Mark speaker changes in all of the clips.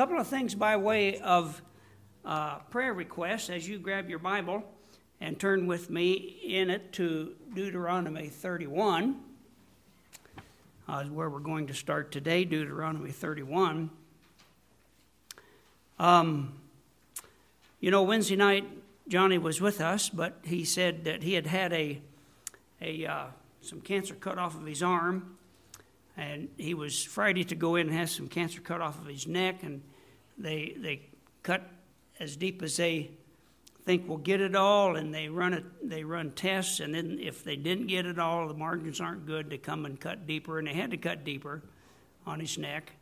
Speaker 1: couple of things by way of uh, prayer requests as you grab your Bible and turn with me in it to Deuteronomy 31, uh, where we're going to start today, Deuteronomy 31. Um, you know, Wednesday night, Johnny was with us, but he said that he had had a, a uh, some cancer cut off of his arm, and he was Friday to go in and have some cancer cut off of his neck, and they they cut as deep as they think will get it all, and they run it. They run tests, and then if they didn't get it all, the margins aren't good. They come and cut deeper, and they had to cut deeper on his neck.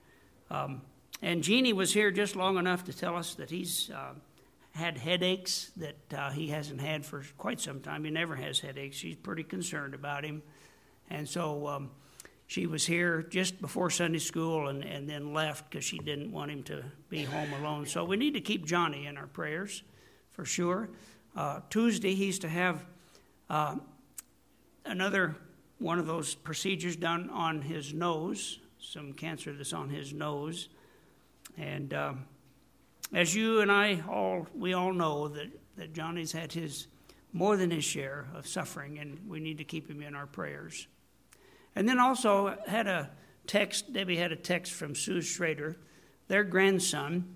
Speaker 1: Um, and Jeannie was here just long enough to tell us that he's uh, had headaches that uh, he hasn't had for quite some time. He never has headaches. She's pretty concerned about him, and so. Um, she was here just before Sunday school and, and then left because she didn't want him to be home alone. So we need to keep Johnny in our prayers for sure. Uh, Tuesday, he's to have uh, another one of those procedures done on his nose, some cancer that's on his nose. And um, as you and I all, we all know that, that Johnny's had his more than his share of suffering, and we need to keep him in our prayers. And then also had a text, Debbie had a text from Sue Schrader. Their grandson,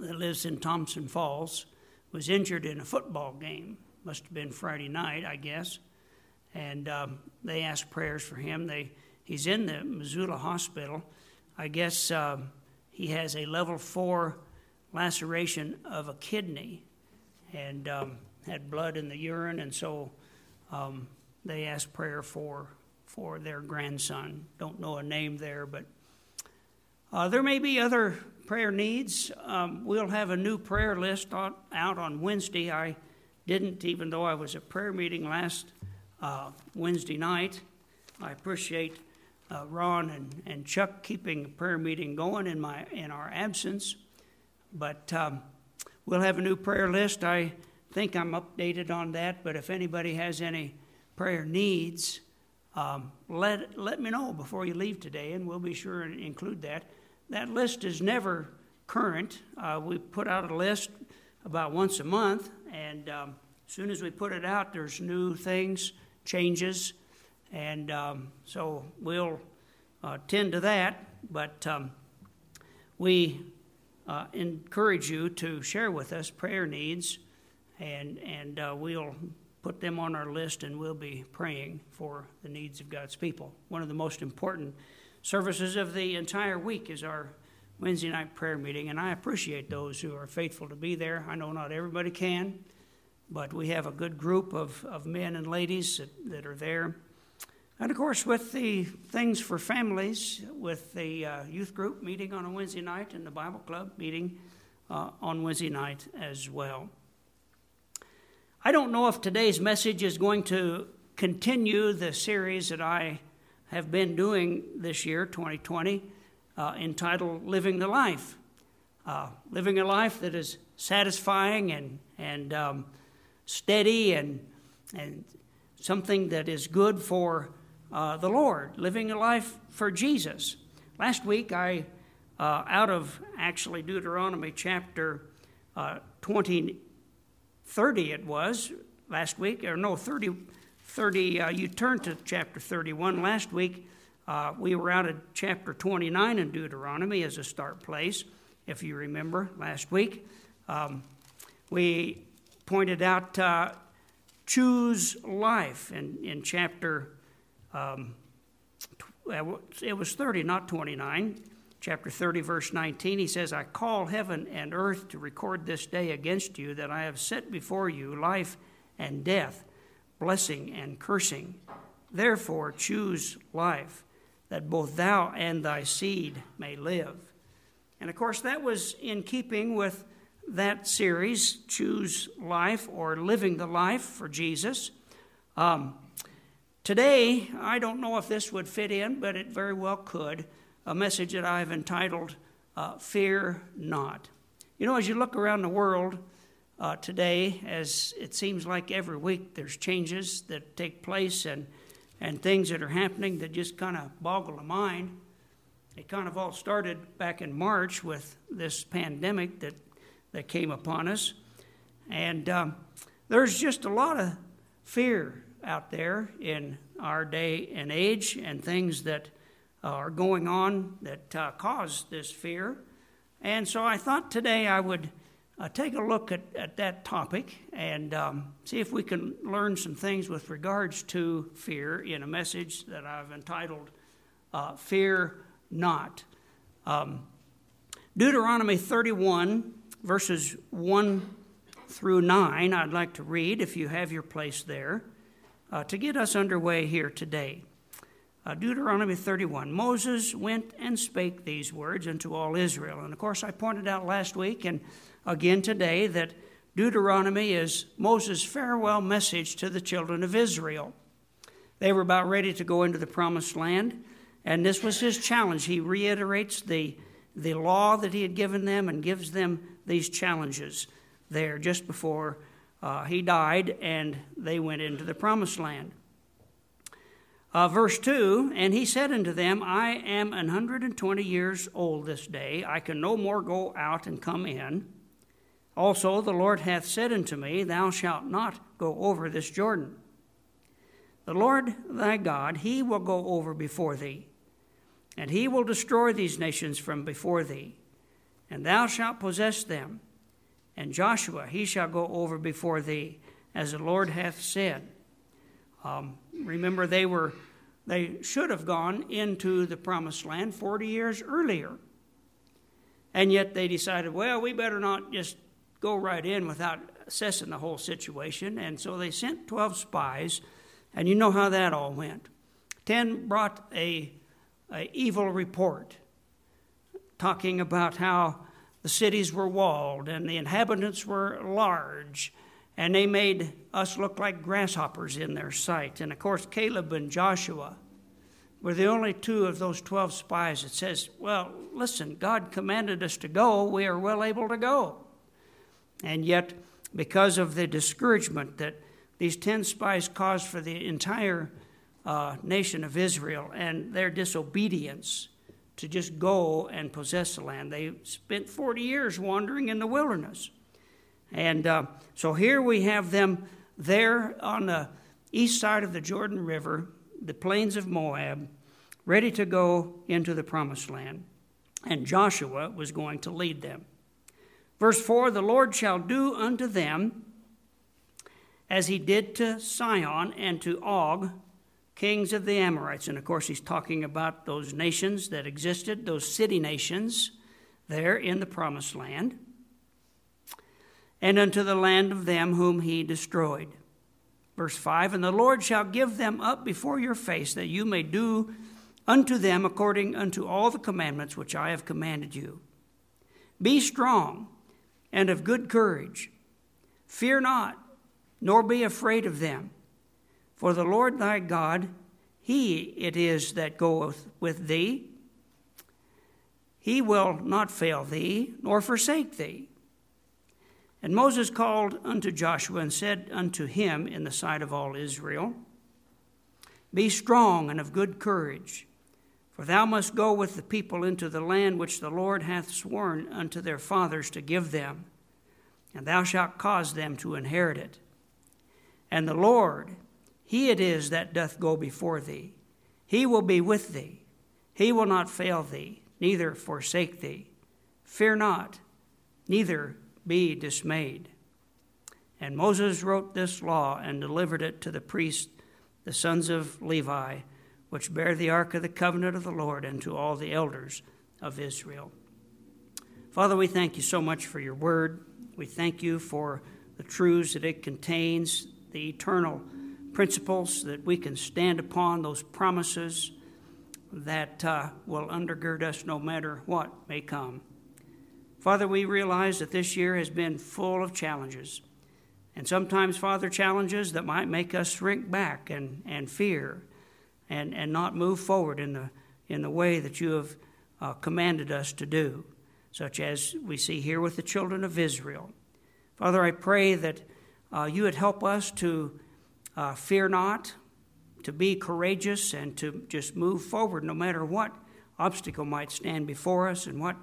Speaker 1: that lives in Thompson Falls, was injured in a football game. Must have been Friday night, I guess. And um, they asked prayers for him. They, he's in the Missoula hospital. I guess uh, he has a level four laceration of a kidney and um, had blood in the urine. And so um, they asked prayer for for their grandson. Don't know a name there, but uh, there may be other prayer needs. Um, we'll have a new prayer list on, out on Wednesday. I didn't, even though I was at prayer meeting last uh, Wednesday night. I appreciate uh, Ron and, and Chuck keeping prayer meeting going in my in our absence. But um, we'll have a new prayer list. I think I'm updated on that. But if anybody has any prayer needs, um, let, let me know before you leave today, and we'll be sure and include that. That list is never current. Uh, we put out a list about once a month, and um, as soon as we put it out, there's new things, changes, and um, so we'll uh, tend to that. But um, we uh, encourage you to share with us prayer needs, and and uh, we'll put them on our list and we'll be praying for the needs of God's people. One of the most important services of the entire week is our Wednesday night prayer meeting, and I appreciate those who are faithful to be there. I know not everybody can, but we have a good group of, of men and ladies that, that are there. And of course, with the things for families, with the uh, youth group meeting on a Wednesday night and the Bible club meeting uh, on Wednesday night as well. I don't know if today's message is going to continue the series that I have been doing this year, 2020, uh, entitled Living the Life. Uh, living a life that is satisfying and, and um, steady and, and something that is good for uh, the Lord, living a life for Jesus. Last week, I, uh, out of actually Deuteronomy chapter uh, 20, 30 it was last week, or no, 30, 30 uh, you turned to chapter 31 last week. Uh, we were out at chapter 29 in Deuteronomy as a start place, if you remember last week. Um, we pointed out uh, choose life in, in chapter, um, it was 30, not 29 chapter 30, verse 19, he says, I call heaven and earth to record this day against you that I have set before you life and death, blessing and cursing. Therefore, choose life, that both thou and thy seed may live. And of course, that was in keeping with that series, Choose Life or Living the Life for Jesus. Um, today, I don't know if this would fit in, but it very well could a message that I've entitled uh, Fear Not. You know, as you look around the world uh, today, as it seems like every week there's changes that take place and, and things that are happening that just kind of boggle the mind. it kind of all started back in March with this pandemic that, that came upon us. And um, there's just a lot of fear out there in our day and age and things that are going on that uh, cause this fear. And so I thought today I would uh, take a look at, at that topic and um, see if we can learn some things with regards to fear in a message that I've entitled uh, Fear Not. Um, Deuteronomy 31, verses 1 through 9, I'd like to read if you have your place there uh, to get us underway here today. Uh, Deuteronomy 31. Moses went and spake these words unto all Israel. And of course, I pointed out last week and again today that Deuteronomy is Moses' farewell message to the children of Israel. They were about ready to go into the promised land, and this was his challenge. He reiterates the, the law that he had given them and gives them these challenges there just before uh, he died and they went into the promised land. Uh, verse 2 And he said unto them, I am an hundred and twenty years old this day. I can no more go out and come in. Also, the Lord hath said unto me, Thou shalt not go over this Jordan. The Lord thy God, he will go over before thee, and he will destroy these nations from before thee, and thou shalt possess them and Joshua, he shall go over before thee, as the Lord hath said. Um, remember, they were they should have gone into the promised land 40 years earlier. And yet they decided, well, we better not just go right in without assessing the whole situation. And so they sent 12 spies, and you know how that all went. Ten brought a, a evil report talking about how the cities were walled and the inhabitants were large, and they made us look like grasshoppers in their sight. And of course, Caleb and Joshua were the only two of those 12 spies that says, Well, listen, God commanded us to go, we are well able to go. And yet, because of the discouragement that these 10 spies caused for the entire uh, nation of Israel and their disobedience, to just go and possess the land. They spent 40 years wandering in the wilderness. And uh, so here we have them there on the east side of the Jordan River, the plains of Moab, ready to go into the promised land. And Joshua was going to lead them. Verse 4 The Lord shall do unto them as he did to Sihon and to Og, kings of the Amorites. And of course, he's talking about those nations that existed, those city nations there in the promised land, and unto the land of them whom he destroyed. Verse 5 And the Lord shall give them up before your face, that you may do unto them according unto all the commandments which I have commanded you. Be strong and of good courage. Fear not, nor be afraid of them. For the Lord thy God, he it is that goeth with thee. He will not fail thee, nor forsake thee. And Moses called unto Joshua and said unto him in the sight of all Israel, Be strong and of good courage, for thou must go with the people into the land which the Lord hath sworn unto their fathers to give them, and thou shalt cause them to inherit it. And the Lord, he it is that doth go before thee. He will be with thee. He will not fail thee, neither forsake thee. Fear not, neither be dismayed. And Moses wrote this law and delivered it to the priests, the sons of Levi, which bear the ark of the covenant of the Lord, and to all the elders of Israel. Father, we thank you so much for your word. We thank you for the truths that it contains, the eternal principles that we can stand upon, those promises that uh, will undergird us no matter what may come. Father, we realize that this year has been full of challenges. And sometimes, Father, challenges that might make us shrink back and, and fear and, and not move forward in the, in the way that you have uh, commanded us to do, such as we see here with the children of Israel. Father, I pray that uh, you would help us to uh, fear not, to be courageous, and to just move forward no matter what obstacle might stand before us and what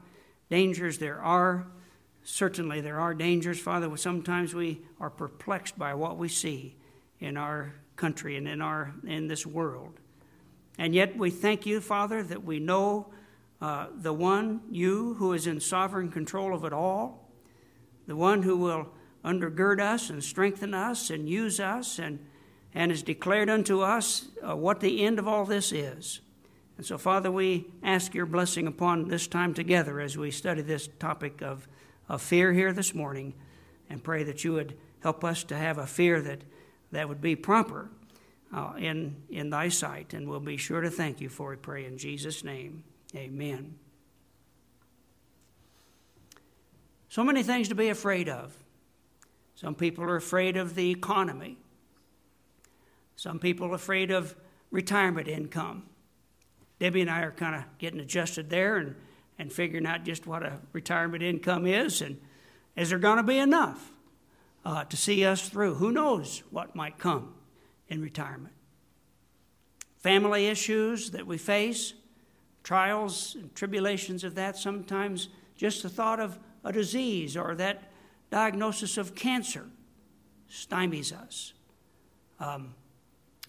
Speaker 1: dangers there are. Certainly, there are dangers, Father. Sometimes we are perplexed by what we see in our country and in, our, in this world. And yet, we thank you, Father, that we know uh, the one, you, who is in sovereign control of it all, the one who will undergird us and strengthen us and use us and, and has declared unto us uh, what the end of all this is. And so, Father, we ask your blessing upon this time together as we study this topic of, of fear here this morning and pray that you would help us to have a fear that, that would be proper uh, in, in thy sight. And we'll be sure to thank you for it, pray in Jesus' name. Amen. So many things to be afraid of. Some people are afraid of the economy. Some people are afraid of retirement income. Debbie and I are kind of getting adjusted there and, and figuring out just what a retirement income is and is there going to be enough uh, to see us through? Who knows what might come in retirement? Family issues that we face, trials and tribulations of that, sometimes just the thought of a disease or that diagnosis of cancer stymies us. Um,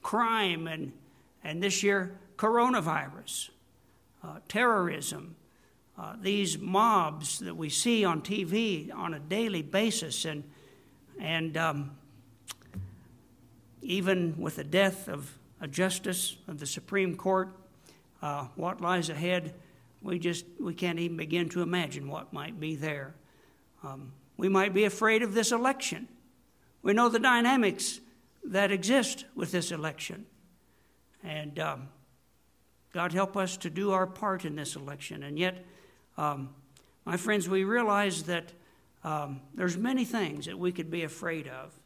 Speaker 1: crime and, and this year, coronavirus, uh, terrorism, uh, these mobs that we see on TV on a daily basis, and, and um, even with the death of a justice of the Supreme Court, uh, what lies ahead, we just we can't even begin to imagine what might be there. Um, we might be afraid of this election. We know the dynamics that exist with this election, and um, God help us to do our part in this election. And yet, um, my friends, we realize that um, there's many things that we could be afraid of.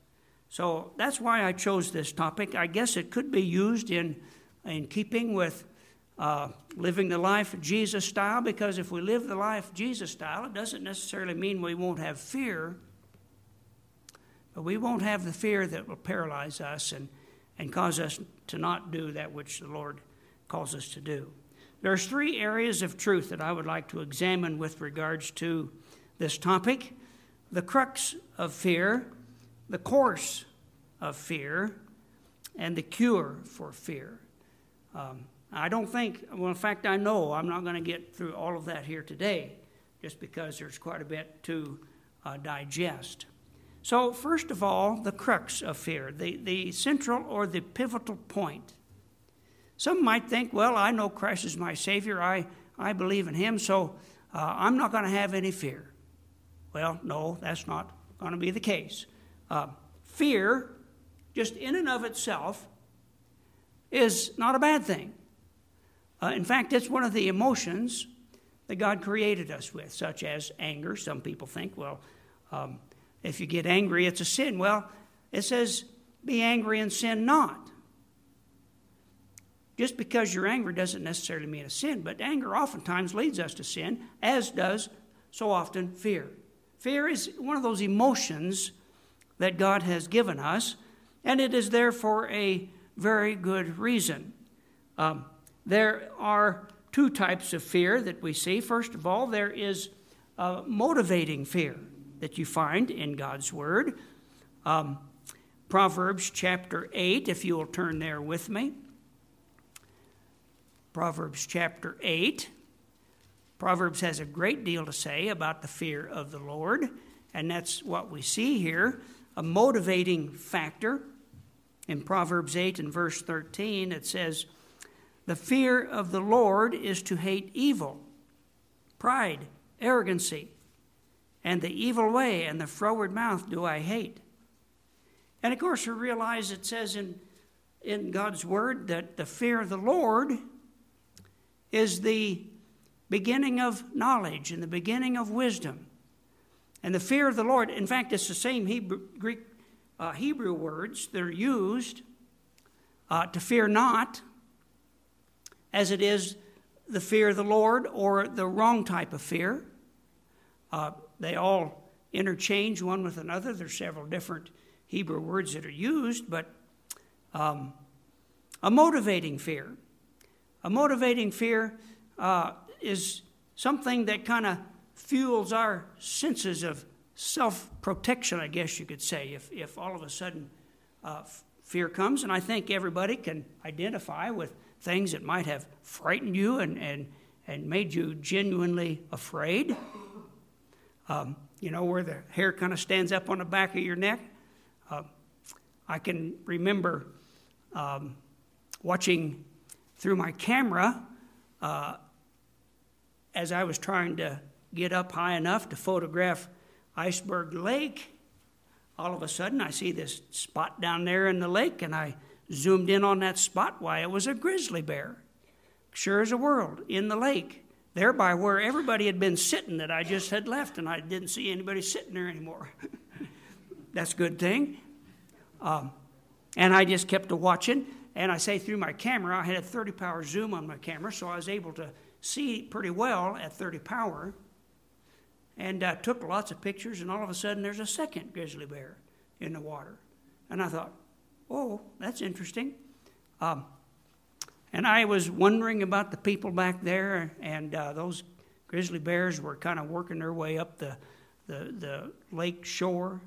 Speaker 1: So that's why I chose this topic. I guess it could be used in, in keeping with uh, living the life Jesus style, because if we live the life Jesus style, it doesn't necessarily mean we won't have fear, but we won't have the fear that will paralyze us and, and cause us to not do that which the Lord calls us to do. There's three areas of truth that I would like to examine with regards to this topic the crux of fear, the course of fear, and the cure for fear. Um, I don't think, well, in fact, I know I'm not going to get through all of that here today, just because there's quite a bit to uh, digest. So, first of all, the crux of fear, the, the central or the pivotal point. Some might think, well, I know Christ is my Savior, I, I believe in Him, so uh, I'm not going to have any fear. Well, no, that's not going to be the case. Uh, fear, just in and of itself, is not a bad thing. Uh, in fact, it's one of the emotions that God created us with, such as anger. Some people think, well, um, if you get angry, it's a sin. Well, it says, be angry and sin not. Just because you're angry doesn't necessarily mean a sin, but anger oftentimes leads us to sin, as does so often fear. Fear is one of those emotions that God has given us, and it is there for a very good reason. Um, there are two types of fear that we see. First of all, there is a motivating fear that you find in God's Word. Um, Proverbs chapter 8, if you will turn there with me. Proverbs chapter 8. Proverbs has a great deal to say about the fear of the Lord, and that's what we see here a motivating factor. In Proverbs 8 and verse 13, it says, The fear of the Lord is to hate evil, pride, arrogancy, and the evil way and the froward mouth do I hate. And of course, we realize it says in, in God's word that the fear of the Lord is the beginning of knowledge and the beginning of wisdom. And the fear of the Lord, in fact, it's the same Hebrew, Greek uh, Hebrew words that are used uh, to fear not as it is the fear of the Lord or the wrong type of fear. Uh, they all interchange one with another. There's several different Hebrew words that are used, but um, a motivating fear. A motivating fear uh, is something that kind of fuels our senses of self protection, I guess you could say, if, if all of a sudden uh, fear comes. And I think everybody can identify with things that might have frightened you and, and, and made you genuinely afraid. Um, you know, where the hair kind of stands up on the back of your neck. Uh, I can remember um, watching through my camera uh, as I was trying to get up high enough to photograph Iceberg Lake. All of a sudden, I see this spot down there in the lake, and I zoomed in on that spot. Why, it was a grizzly bear, sure as a world, in the lake, there by where everybody had been sitting that I just had left, and I didn't see anybody sitting there anymore. That's a good thing. Um, and I just kept watching. And I say through my camera, I had a 30 power zoom on my camera, so I was able to see pretty well at 30 power. And uh, took lots of pictures, and all of a sudden there's a second grizzly bear in the water. And I thought, oh, that's interesting. Um, and I was wondering about the people back there, and uh, those grizzly bears were kind of working their way up the, the, the lake shore,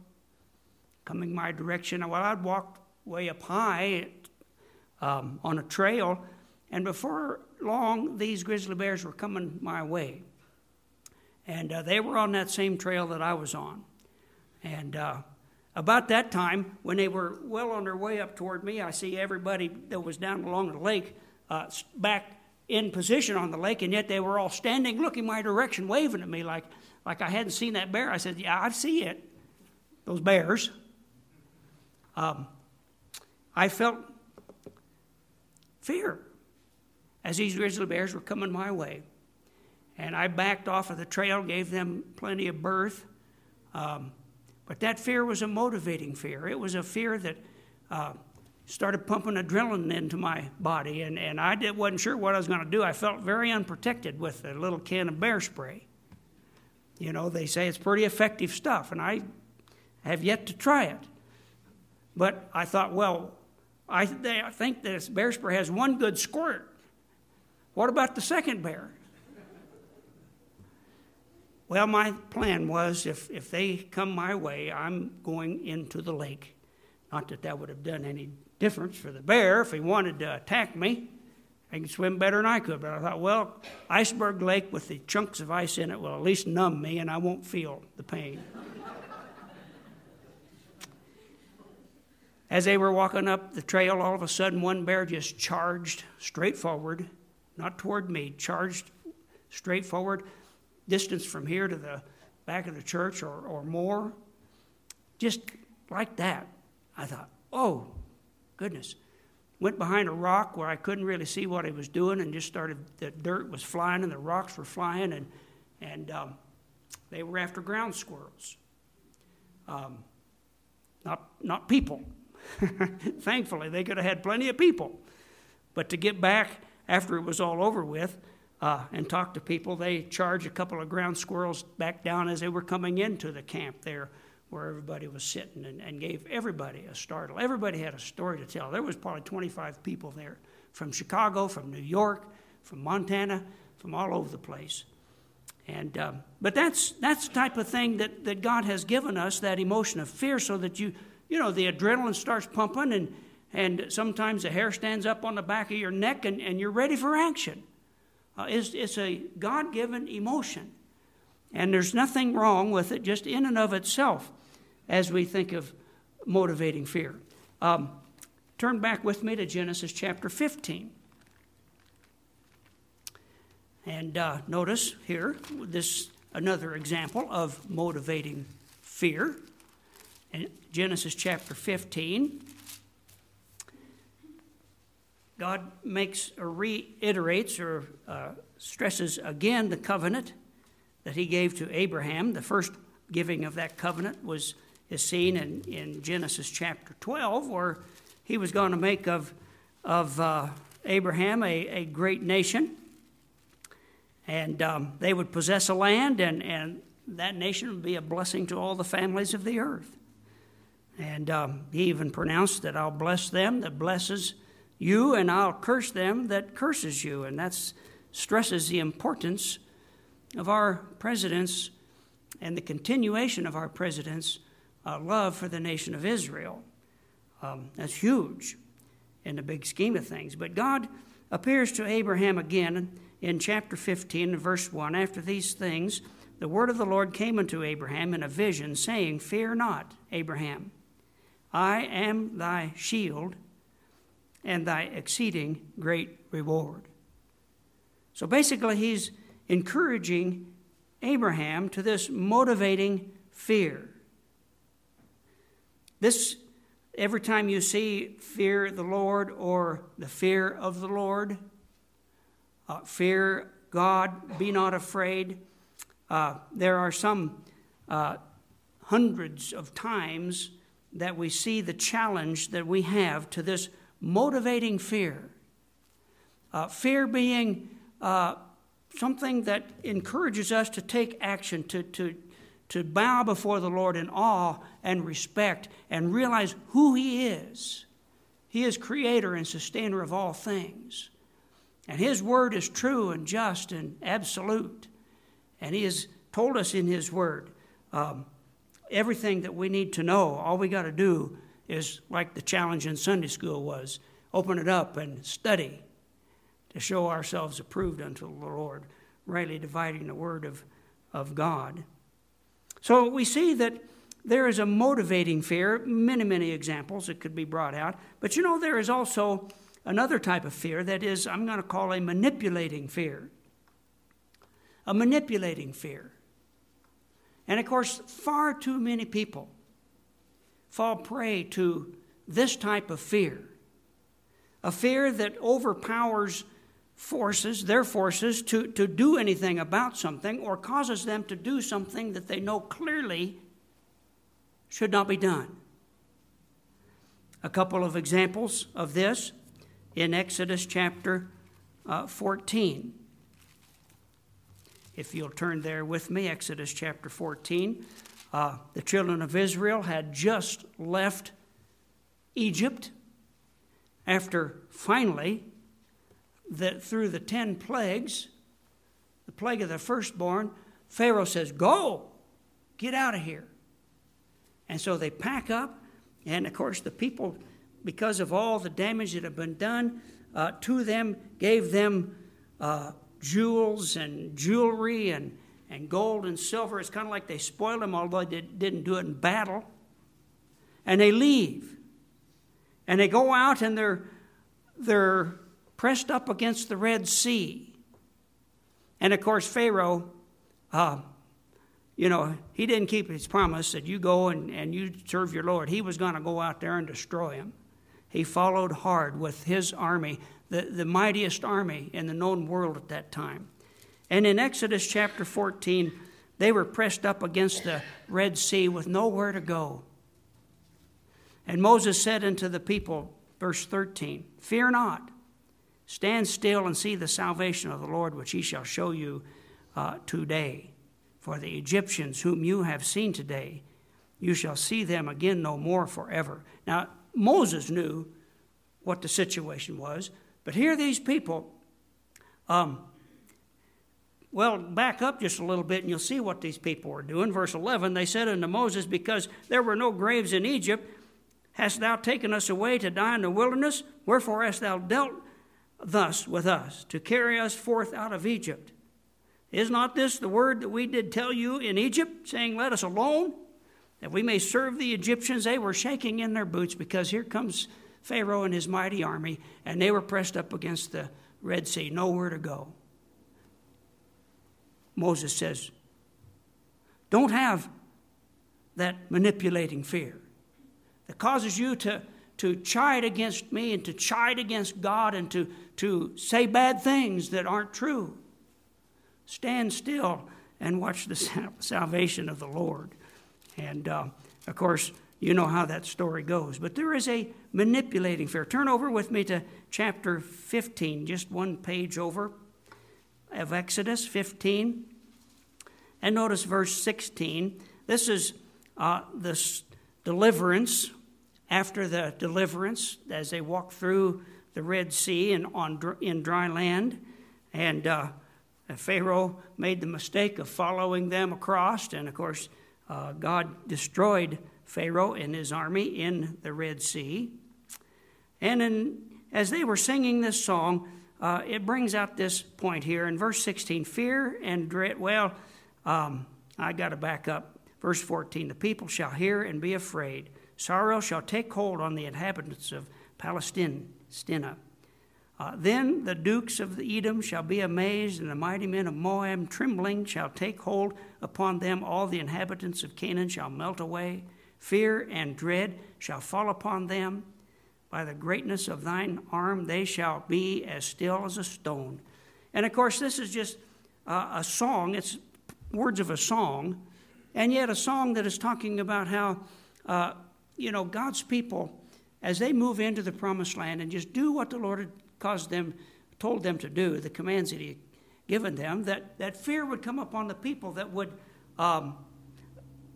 Speaker 1: coming my direction. Well, I'd walked way up high um, on a trail, and before long, these grizzly bears were coming my way. And uh, they were on that same trail that I was on. And uh, about that time, when they were well on their way up toward me, I see everybody that was down along the lake uh, back in position on the lake, and yet they were all standing, looking my direction, waving at me like, like I hadn't seen that bear. I said, Yeah, I see it, those bears. Um, I felt fear as these grizzly bears were coming my way. And I backed off of the trail, gave them plenty of berth. Um, but that fear was a motivating fear. It was a fear that uh, started pumping adrenaline into my body, and, and I did, wasn't sure what I was going to do. I felt very unprotected with a little can of bear spray. You know, they say it's pretty effective stuff, and I have yet to try it. But I thought, well, I, I think this bear spray has one good squirt. What about the second bear? Well, my plan was if, if they come my way, I'm going into the lake. Not that that would have done any difference for the bear if he wanted to attack me. I can swim better than I could, but I thought, well, Iceberg Lake with the chunks of ice in it will at least numb me and I won't feel the pain. As they were walking up the trail, all of a sudden one bear just charged straight forward, not toward me, charged straight forward distance from here to the back of the church or, or more. Just like that. I thought, oh, goodness. Went behind a rock where I couldn't really see what he was doing and just started, the dirt was flying and the rocks were flying, and, and um, they were after ground squirrels. Um, not, not people. Thankfully, they could have had plenty of people. But to get back after it was all over with, uh, and talk to people. They charged a couple of ground squirrels back down as they were coming into the camp there where everybody was sitting and, and gave everybody a startle. Everybody had a story to tell. There was probably 25 people there from Chicago, from New York, from Montana, from all over the place. And, um, but that's, that's the type of thing that, that God has given us, that emotion of fear, so that you, you know, the adrenaline starts pumping and, and sometimes the hair stands up on the back of your neck and, and you're ready for action. Uh, it's, it's a God given emotion. And there's nothing wrong with it just in and of itself as we think of motivating fear. Um, turn back with me to Genesis chapter 15. And uh, notice here this another example of motivating fear. Genesis chapter 15, God makes or reiterates or uh, stresses again the covenant that he gave to Abraham. The first giving of that covenant was is seen in, in Genesis chapter 12, where he was going to make of, of uh, Abraham a, a great nation. And um, they would possess a land, and, and that nation would be a blessing to all the families of the earth. And um, he even pronounced that I'll bless them that blesses you, and I'll curse them that curses you. And that stresses the importance of our president's and the continuation of our president's uh, love for the nation of Israel. Um, that's huge in the big scheme of things. But God appears to Abraham again in chapter 15, verse 1. After these things, the word of the Lord came unto Abraham in a vision, saying, Fear not, Abraham. I am thy shield and thy exceeding great reward. So basically, he's encouraging Abraham to this motivating fear. This, every time you see fear the Lord or the fear of the Lord, uh, fear God, be not afraid. Uh, there are some uh, hundreds of times that we see the challenge that we have to this motivating fear. Uh, fear being uh, something that encourages us to take action, to, to, to bow before the Lord in awe and respect and realize who He is. He is creator and sustainer of all things. And His word is true and just and absolute. And He has told us in His word um, everything that we need to know. All we got to do is like the challenge in Sunday school was open it up and study to show ourselves approved unto the Lord, rightly dividing the word of, of God. So we see that there is a motivating fear, many, many examples that could be brought out. But you know, there is also another type of fear that is, I'm going to call a manipulating fear. A manipulating fear. And of course, far too many people fall prey to this type of fear a fear that overpowers forces, their forces, to, to do anything about something or causes them to do something that they know clearly should not be done. A couple of examples of this in Exodus chapter uh, 14. If you'll turn there with me, Exodus chapter 14. Uh, the children of Israel had just left Egypt after finally that through the ten plagues, the plague of the firstborn, Pharaoh says, Go, get out of here. And so they pack up, and of course, the people, because of all the damage that had been done uh, to them, gave them uh, jewels and jewelry and, and gold and silver. It's kind of like they spoiled them, although they didn't do it in battle. And they leave. And they go out and they're, they're pressed up against the Red Sea. And of course, Pharaoh, uh, you know, he didn't keep his promise that you go and, and you serve your Lord. He was going to go out there and destroy him. He followed hard with his army, the, the mightiest army in the known world at that time. And in Exodus chapter 14, they were pressed up against the Red Sea with nowhere to go. And Moses said unto the people, verse 13, Fear not, Stand still and see the salvation of the Lord, which he shall show you uh, today. For the Egyptians whom you have seen today, you shall see them again no more forever. Now, Moses knew what the situation was, but here these people, um, well, back up just a little bit and you'll see what these people were doing. Verse 11 they said unto Moses, Because there were no graves in Egypt, hast thou taken us away to die in the wilderness? Wherefore hast thou dealt thus with us, to carry us forth out of Egypt. Is not this the word that we did tell you in Egypt, saying, Let us alone, that we may serve the Egyptians? They were shaking in their boots because here comes Pharaoh and his mighty army, and they were pressed up against the Red Sea, nowhere to go. Moses says, Don't have that manipulating fear that causes you to to chide against me and to chide against God and to, to say bad things that aren't true. Stand still and watch the salvation of the Lord. And uh, of course, you know how that story goes. But there is a manipulating fear. Turn over with me to chapter 15, just one page over of Exodus 15. And notice verse 16. This is uh, this deliverance after the deliverance, as they walk through the Red Sea and on in dry land, And uh, Pharaoh made the mistake of following them across, and of course, uh, God destroyed Pharaoh and his army in the Red Sea. And in, as they were singing this song, uh, it brings out this point here in verse 16 fear and dread. Well, um, I got to back up. Verse 14 The people shall hear and be afraid. Sorrow shall take hold on the inhabitants of Palestine. Uh, then the dukes of the Edom shall be amazed, and the mighty men of Moab, trembling, shall take hold upon them. All the inhabitants of Canaan shall melt away. Fear and dread shall fall upon them. By the greatness of thine arm, they shall be as still as a stone. And of course, this is just uh, a song. It's words of a song, and yet a song that is talking about how, uh, you know, God's people, as they move into the promised land and just do what the Lord had caused them, told them to do, the commands that He had given them, that, that fear would come upon the people that would um,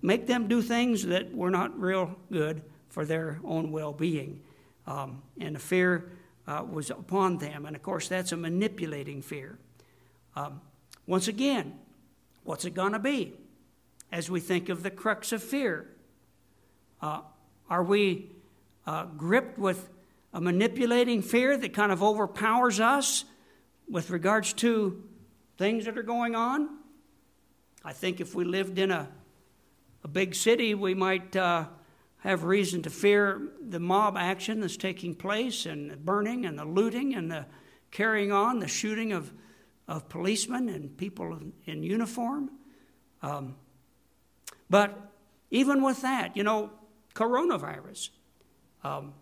Speaker 1: make them do things that were not real good for their own well being. Um, and the fear uh, was upon them. And of course, that's a manipulating fear. Um, once again, what's it going to be as we think of the crux of fear? Uh, are we uh, gripped with a manipulating fear that kind of overpowers us with regards to things that are going on? I think if we lived in a, a big city, we might uh, have reason to fear the mob action that's taking place and the burning and the looting and the carrying on, the shooting of, of policemen and people in, uniform. Um, but even with that, you know, coronavirus. Um,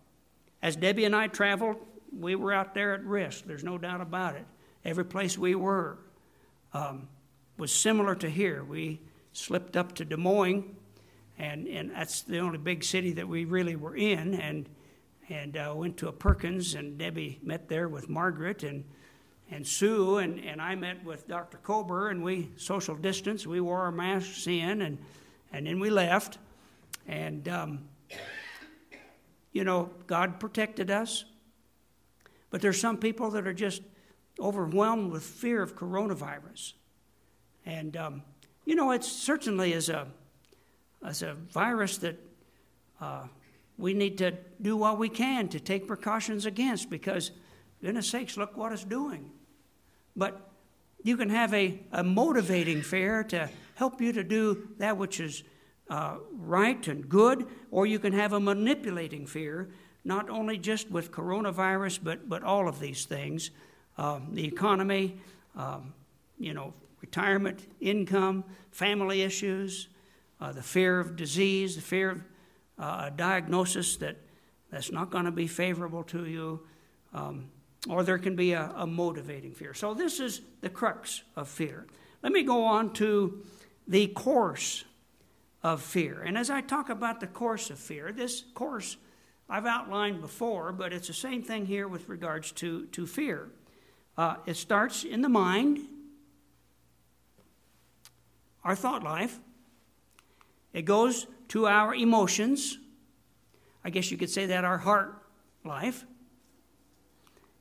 Speaker 1: as Debbie and I traveled, we were out there at risk. There's no doubt about it. Every place we were um, was similar to here. We slipped up to Des Moines and and that's the only big city that we really were in, and and uh, went to a Perkins, and Debbie met there with Margaret and and Sue, and, and I met with Dr. Kober, and we social distance. We wore our masks in, and and then we left, and um, you know God protected us. But there's some people that are just overwhelmed with fear of coronavirus, and um, you know it certainly is a it's a virus that uh, we need to do what we can to take precautions against because, goodness sakes, look what it's doing. But you can have a, a motivating fear to help you to do that which is uh, right and good, or you can have a manipulating fear, not only just with coronavirus, but, but all of these things um, the economy, um, you know, retirement, income, family issues, uh, the fear of disease, the fear of uh, a diagnosis that, that's not going to be favorable to you, um, or there can be a, a motivating fear. So, this is the crux of fear. Let me go on to the course of fear. And as I talk about the course of fear, this course I've outlined before, but it's the same thing here with regards to, to fear. Uh, it starts in the mind, our thought life, it goes to our emotions. I guess you could say that our heart life.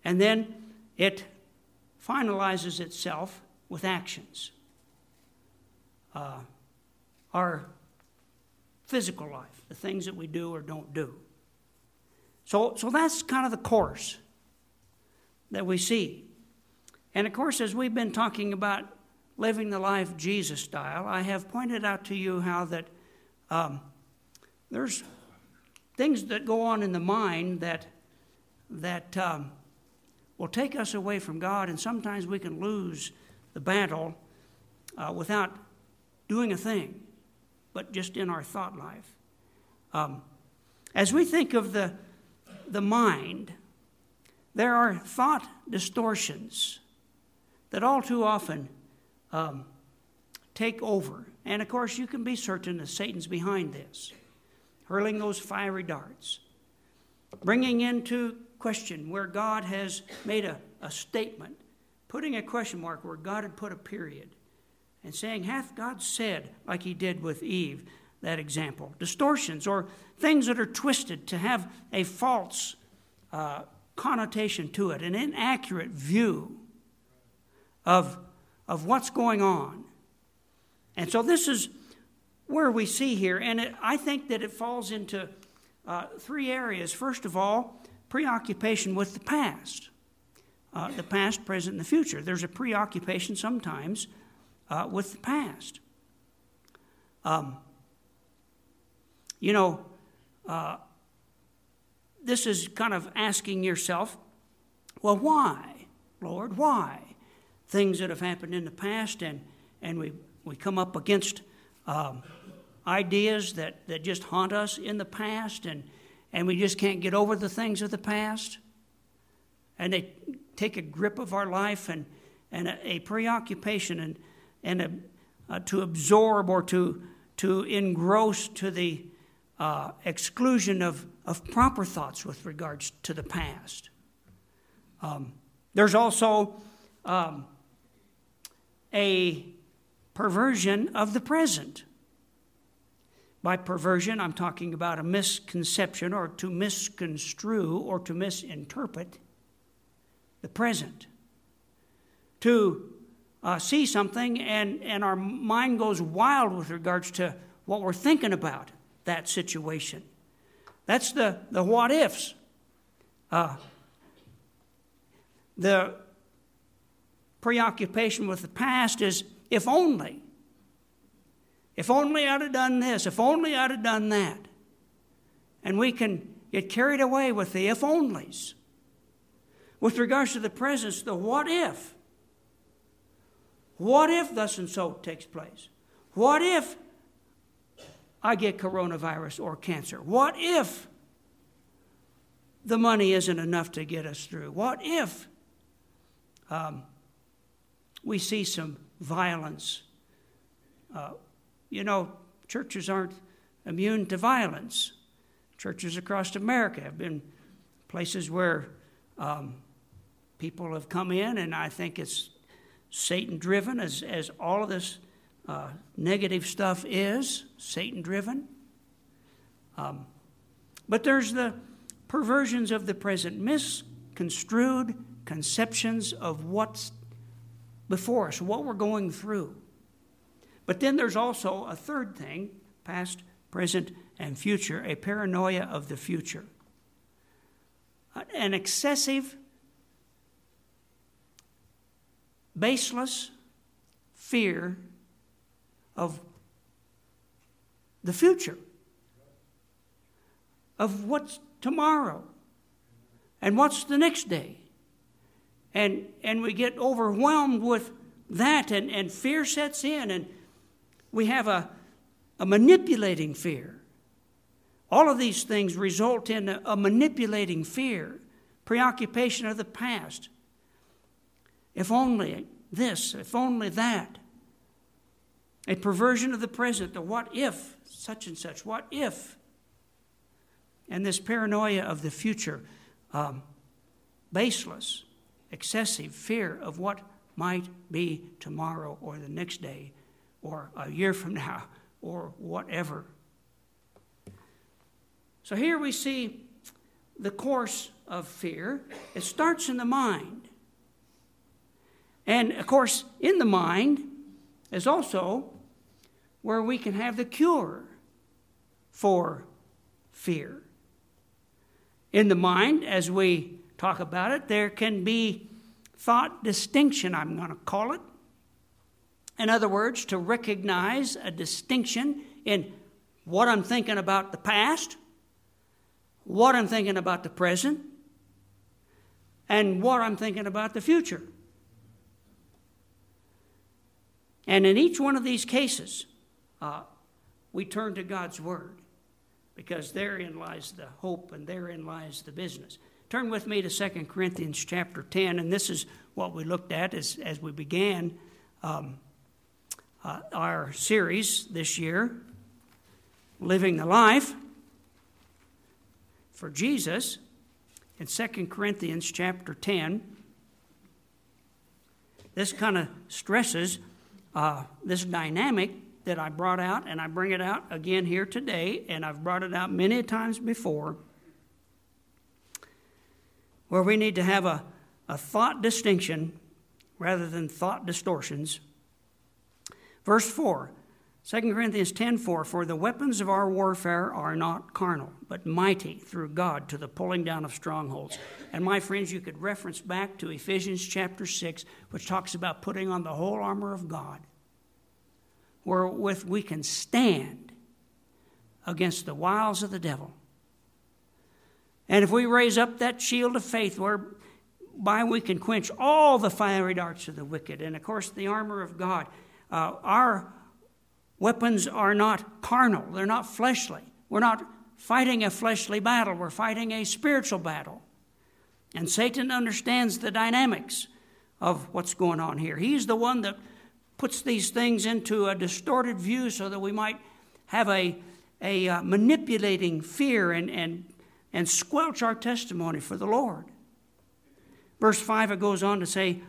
Speaker 1: And then it finalizes itself with actions. Uh, our physical life, the things that we do or don't do. So, so that's kind of the course that we see. And of course, as we've been talking about living the life Jesus style, I have pointed out to you how that um, there's things that go on in the mind that that um, will take us away from God, and sometimes we can lose the battle uh, without doing a thing, but just in our thought life. Um, as we think of the the mind, there are thought distortions that all too often um, take over and of course, you can be certain that Satan's behind this, hurling those fiery darts, bringing into question where God has made a, a statement, putting a question mark where God had put a period, and saying, Hath God said, like he did with Eve, that example? Distortions or things that are twisted to have a false uh, connotation to it, an inaccurate view of, of what's going on. And so this is where we see here, and it, I think that it falls into uh, three areas. First of all, preoccupation with the past. Uh, the past, present, and the future. There's a preoccupation sometimes uh, with the past. Um, you know, uh, this is kind of asking yourself, well, why, Lord? Why? Things that have happened in the past, and, and we, we come up against um, ideas that, that just haunt us in the past, and, and we just can't get over the things of the past. And they take a grip of our life and, and a, a preoccupation and, and a, uh, to absorb or to, to engross to the uh, exclusion of, of proper thoughts with regards to the past. Um, there's also um, a perversion of the present. By perversion, I'm talking about a misconception or to misconstrue or to misinterpret the present. To uh, see something and, and our mind goes wild with regards to what we're thinking about that situation. That's the, the what ifs. Uh, the preoccupation with the past is if only. If only I'd have done this, if only I'd have done that. And we can get carried away with the if onlys. With regards to the present, the what if. What if thus and so takes place? What if I get coronavirus or cancer? What if the money isn't enough to get us through? What if um, we see some violence? Uh, you know, churches aren't immune to violence. Churches across America have been places where um, people have come in, and I think it's Satan driven, as, as all of this uh, negative stuff is Satan driven. Um, but there's the perversions of the present, misconstrued conceptions of what's before us, what we're going through. But then there's also a third thing past, present, and future a paranoia of the future. An excessive, baseless fear of the future, of what's tomorrow, and what's the next day. And, and we get overwhelmed with that, and, and fear sets in, and we have a, a manipulating fear. All of these things result in a, a manipulating fear, preoccupation of the past. If only this, if only that a perversion of the present, the what if, such and such, what if, and this paranoia of the future, um, baseless, excessive fear of what might be tomorrow or the next day or a year from now or whatever. So here we see the course of fear. It starts in the mind. And of course, in the mind is also where we can have the cure for fear. In the mind, as we talk about it, there can be thought distinction, I'm going to call it. In other words, to recognize a distinction in what I'm thinking about the past, what I'm thinking about the present, and what I'm thinking about the future. And in each one of these cases, uh, we turn to God's Word because therein lies the hope and therein lies the business. Turn with me to 2 Corinthians chapter 10, and this is what we looked at as, as we began um, uh, our series this year, Living the Life for Jesus. In 2 Corinthians chapter 10, this kind of stresses uh, this dynamic that I brought out, and I bring it out again here today, and I've brought it out many times before, where we need to have a, a thought distinction rather than thought distortions. Verse 4 2 Corinthians 10:4 For the weapons of our warfare are not carnal, but mighty through God to the pulling down of strongholds. And my friends, you could reference back to Ephesians chapter 6, which talks about putting on the whole armor of God, wherewith we can stand against the wiles of the devil. And if we raise up that shield of faith whereby we can quench all the fiery darts of the wicked, and of course the armor of God, uh, our Weapons are not carnal, they're not fleshly. We're not fighting a fleshly battle, we're fighting a spiritual battle. And Satan understands the dynamics of what's going on here. He's the one that puts these things into a distorted view so that we might have a, a uh, manipulating fear and, and, and squelch our testimony for the Lord. Verse 5, it goes on to say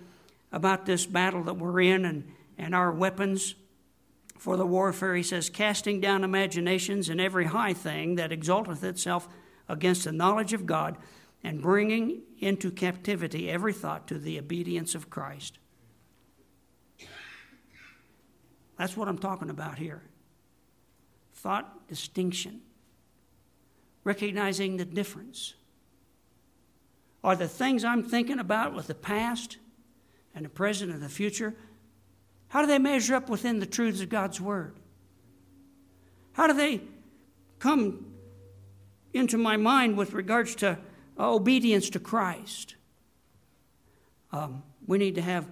Speaker 1: about this battle that we're in and, and our weapons for the warfare, he says, casting down imaginations and every high thing that exalteth itself against the knowledge of God, and bringing into captivity every thought to the obedience of Christ. That's what I'm talking about here. Thought distinction, recognizing the difference. Are the things I'm thinking about with the past and the present and the future how do they measure up within the truths of God's Word? How do they come into my mind with regards to uh, obedience to Christ? Um, we need to have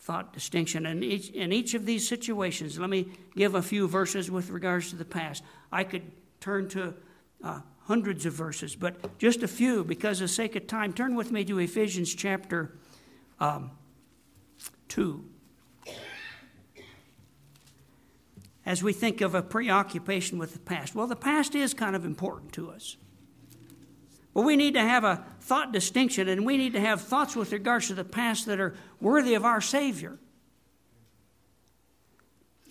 Speaker 1: thought distinction. And each, in each of these situations, let me give a few verses with regards to the past. I could turn to uh, hundreds of verses, but just a few because of the sake of time. Turn with me to Ephesians chapter um, 2. as we think of a preoccupation with the past. Well, the past is kind of important to us. But we need to have a thought distinction, and we need to have thoughts with regards to the past that are worthy of our Savior.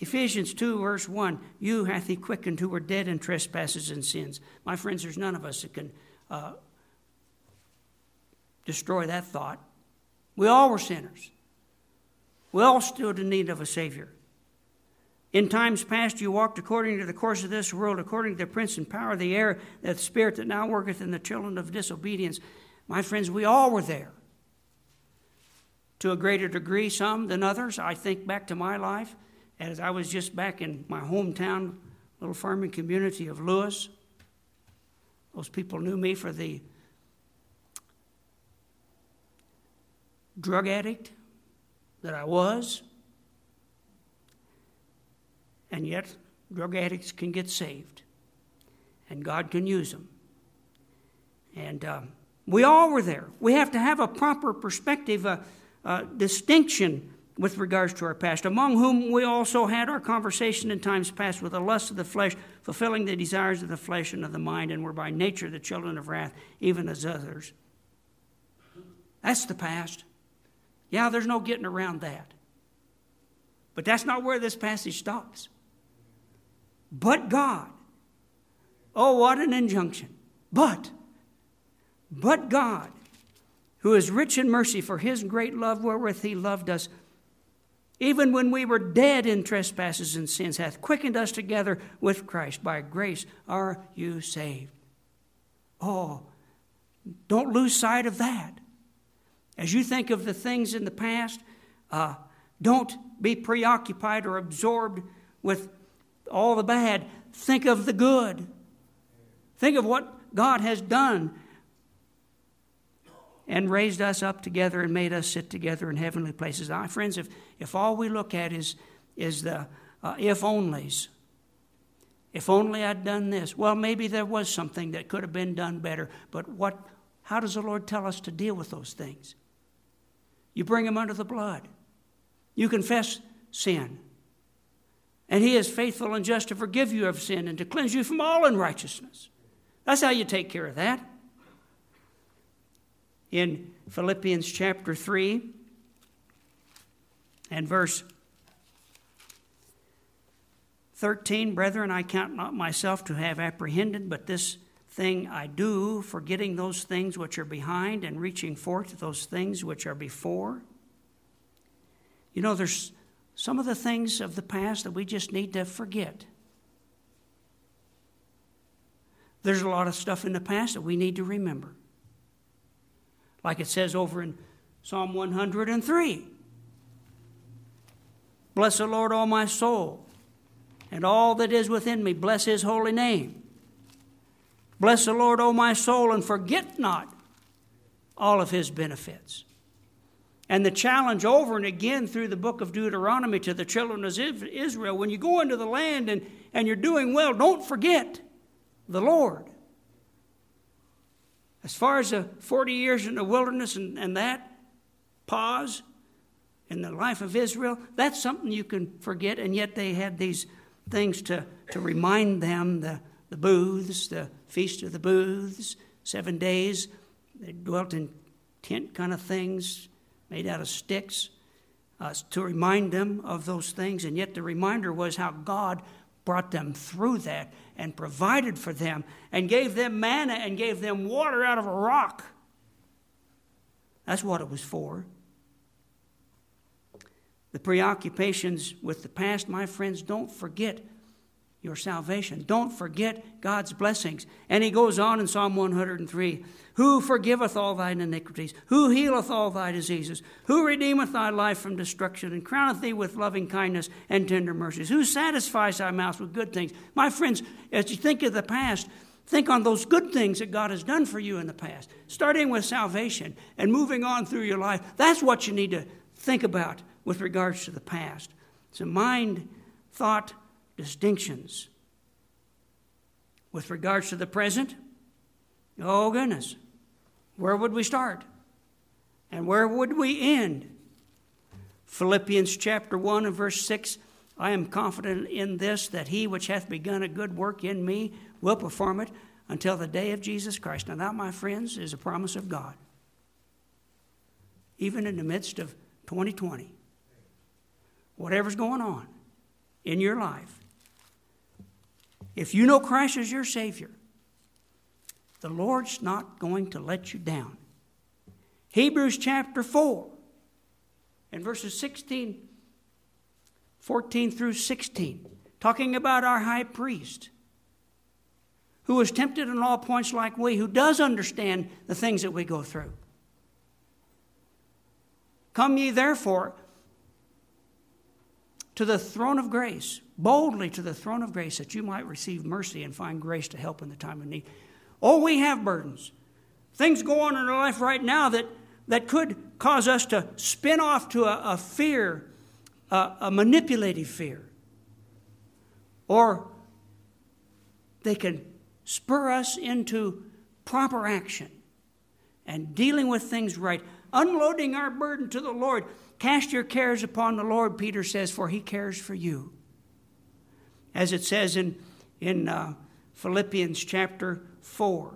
Speaker 1: Ephesians 2, verse 1 You hath he quickened who were dead in trespasses and sins. My friends, there's none of us that can uh, destroy that thought. We all were sinners, we all stood in need of a Savior. In times past, you walked according to the course of this world, according to the prince and power of the air, that spirit that now worketh in the children of disobedience. My friends, we all were there. To a greater degree, some than others. I think back to my life as I was just back in my hometown, little farming community of Lewis. Those people knew me for the drug addict that I was. And yet, drug addicts can get saved, and God can use them. And uh, we all were there. We have to have a proper perspective, a, a distinction with regards to our past, among whom we also had our conversation in times past with the lust of the flesh, fulfilling the desires of the flesh and of the mind, and were by nature the children of wrath, even as others. That's the past. Yeah, there's no getting around that. But that's not where this passage stops but God. Oh, what an injunction. But, but God, who is rich in mercy for his great love wherewith he loved us, even when we were dead in trespasses and sins, hath quickened us together with Christ. By grace are you saved. Oh, don't lose sight of that. As you think of the things in the past, uh, don't be preoccupied or absorbed with all the bad. Think of the good. Think of what God has done and raised us up together and made us sit together in heavenly places. Now, friends, if, if all we look at is, is the uh, if onlys, if only I'd done this, well, maybe there was something that could have been done better. But what, how does the Lord tell us to deal with those things? You bring them under the blood. You confess sin. And he is faithful and just to forgive you of sin and to cleanse you from all unrighteousness. That's how you take care of that. In Philippians chapter 3 and verse 13, Brethren, I count not myself to have apprehended, but this thing I do, forgetting those things which are behind and reaching forth to those things which are before. You know, there's some of the things of the past that we just need to forget. There's a lot of stuff in the past that we need to remember. Like it says over in Psalm 103 Bless the Lord, all my soul, and all that is within me. Bless his holy name. Bless the Lord, O my soul, and forget not all of his benefits. And the challenge over and again through the book of Deuteronomy to the children of Israel when you go into the land and, and you're doing well, don't forget the Lord. As far as the 40 years in the wilderness and, and that, pause in the life of Israel, that's something you can forget, and yet they had these things to, to remind them the, the booths, the Feast of the Booths, seven days. They dwelt in tent kind of things made out of sticks uh, to remind them of those things, and yet the reminder was how God brought them through that and provided for them and gave them manna and gave them water out of a rock. That's what it was for. The preoccupations with the past, my friends, don't forget your salvation. Don't forget God's blessings. And he goes on in Psalm 103 Who forgiveth all thine iniquities? Who healeth all thy diseases? Who redeemeth thy life from destruction and crowneth thee with loving kindness and tender mercies? Who satisfies thy mouth with good things? My friends, as you think of the past, think on those good things that God has done for you in the past, starting with salvation and moving on through your life. That's what you need to think about with regards to the past. It's a mind, thought, distinctions. With regards to the present, oh goodness, where would we start? And where would we end? Philippians chapter 1 and verse 6 I am confident in this, that he which hath begun a good work in me will perform it until the day of Jesus Christ. Now, that, my friends, is a promise of God. Even in the midst of 2020, whatever's going on in your life, if you know Christ as your Savior, the Lord's not going to let you down. Hebrews chapter 4 and verses 16, 14 through 16, talking about our high priest who is tempted in all points like we, who does understand the things that we go through. Come ye therefore to the throne of grace, boldly to the throne of grace, that you might receive mercy and find grace to help in the time of need. Oh, we have burdens. Things go on in our life right now that, that could cause us to spin off to a, a fear, a, a manipulative fear. Or they can spur us into proper action and dealing with things right, unloading our burden to the Lord. Cast your cares upon the Lord, Peter says, for he cares for you. As it says in, in uh, Philippians chapter 4,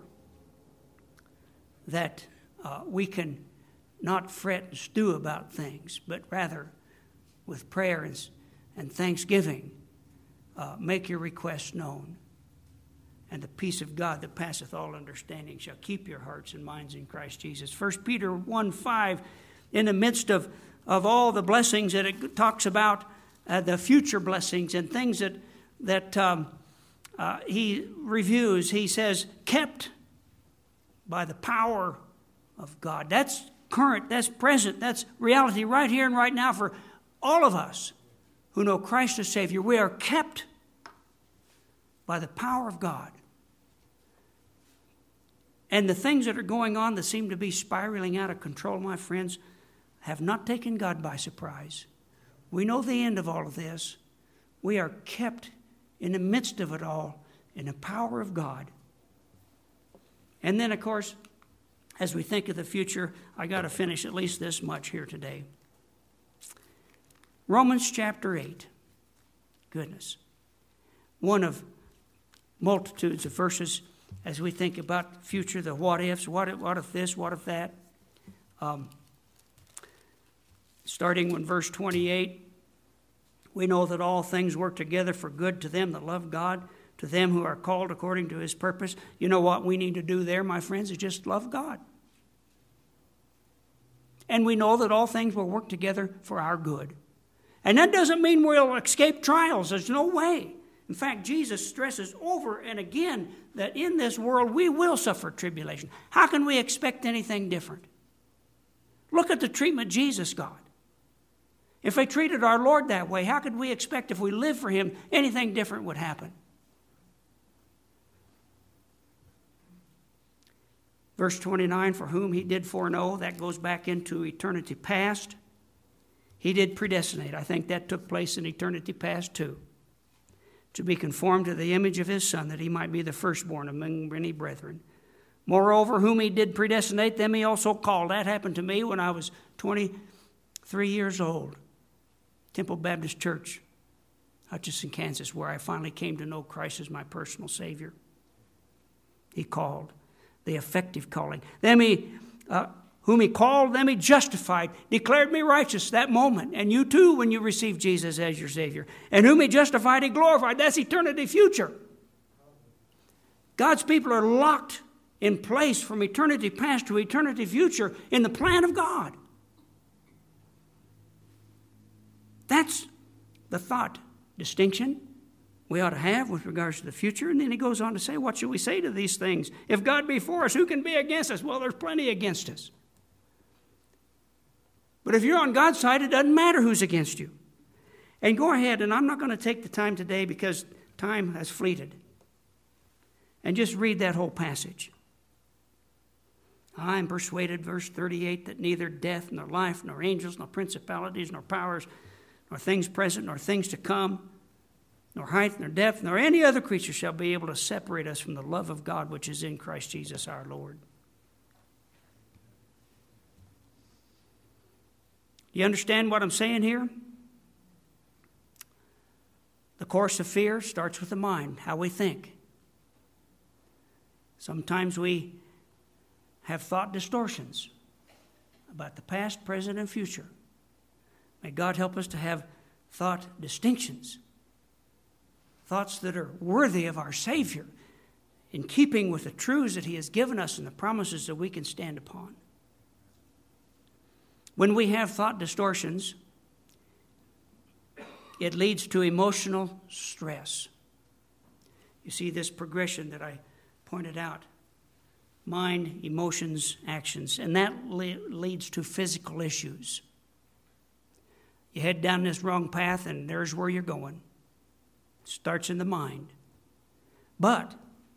Speaker 1: that uh, we can not fret and stew about things, but rather with prayer and, and thanksgiving, uh, make your requests known. And the peace of God that passeth all understanding shall keep your hearts and minds in Christ Jesus. 1 Peter 1 5, in the midst of of all the blessings that it talks about, uh, the future blessings and things that, that um, uh, he reviews. He says, kept by the power of God. That's current, that's present, that's reality right here and right now for all of us who know Christ as Savior. We are kept by the power of God. And the things that are going on that seem to be spiraling out of control, my friends, have not taken God by surprise. We know the end of all of this. We are kept in the midst of it all in the power of God. And then, of course, as we think of the future, I got to finish at least this much here today. Romans chapter 8. Goodness. One of multitudes of verses as we think about future, the what ifs, what if, what if this, what if that. Um, starting in verse 28, we know that all things work together for good to them that love God, to them who are called according to his purpose. You know what we need to do there, my friends, is just love God. And we know that all things will work together for our good. And that doesn't mean we'll escape trials. There's no way. In fact, Jesus stresses over and again that in this world we will suffer tribulation. How can we expect anything different? Look at the treatment Jesus got. If they treated our Lord that way, how could we expect if we live for Him anything different would happen? Verse 29 For whom He did foreknow, that goes back into eternity past. He did predestinate. I think that took place in eternity past too. To be conformed to the image of His Son, that He might be the firstborn among many brethren. Moreover, whom He did predestinate, them He also called. That happened to me when I was 23 years old. Temple Baptist Church, Hutchinson, Kansas, where I finally came to know Christ as my personal Savior. He called, the effective calling. Then he, uh, whom he called, them he justified, declared me righteous that moment. And you too, when you receive Jesus as your Savior. And whom he justified, he glorified. That's eternity future. God's people are locked in place from eternity past to eternity future in the plan of God. That's the thought distinction we ought to have with regards to the future. And then he goes on to say, What should we say to these things? If God be for us, who can be against us? Well, there's plenty against us. But if you're on God's side, it doesn't matter who's against you. And go ahead, and I'm not going to take the time today because time has fleeted. And just read that whole passage. I am persuaded, verse 38, that neither death, nor life, nor angels, nor principalities, nor powers, nor things present, nor things to come, nor height, nor depth, nor any other creature shall be able to separate us from the love of God which is in Christ Jesus our Lord. You understand what I'm saying here? The course of fear starts with the mind, how we think. Sometimes we have thought distortions about the past, present, and future. May God help us to have thought distinctions, thoughts that are worthy of our Savior, in keeping with the truths that He has given us and the promises that we can stand upon. When we have thought distortions, it leads to emotional stress. You see this progression that I pointed out mind, emotions, actions, and that le- leads to physical issues. You head down this wrong path, and there's where you're going. It starts in the mind. But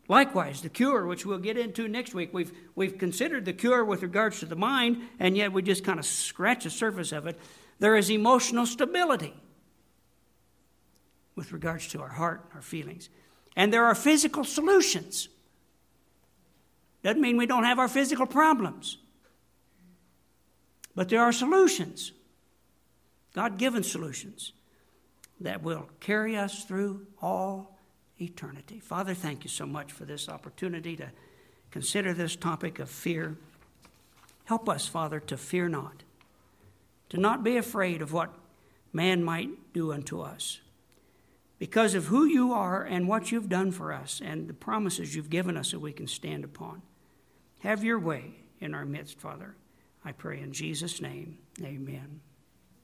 Speaker 1: likewise, the cure, which we'll get into next week, we've, we've considered the cure with regards to the mind, and yet we just kind of scratch the surface of it. There is emotional stability with regards to our heart, and our feelings. And there are physical solutions. Doesn't mean we don't have our physical problems, but there are solutions. God given solutions that will carry us through all eternity. Father, thank you so much for this opportunity to consider this topic of fear. Help us, Father, to fear not, to not be afraid of what man might do unto us. Because of who you are and what you've done for us and the promises you've given us that we can stand upon. Have your way in our midst, Father. I pray in Jesus' name. Amen.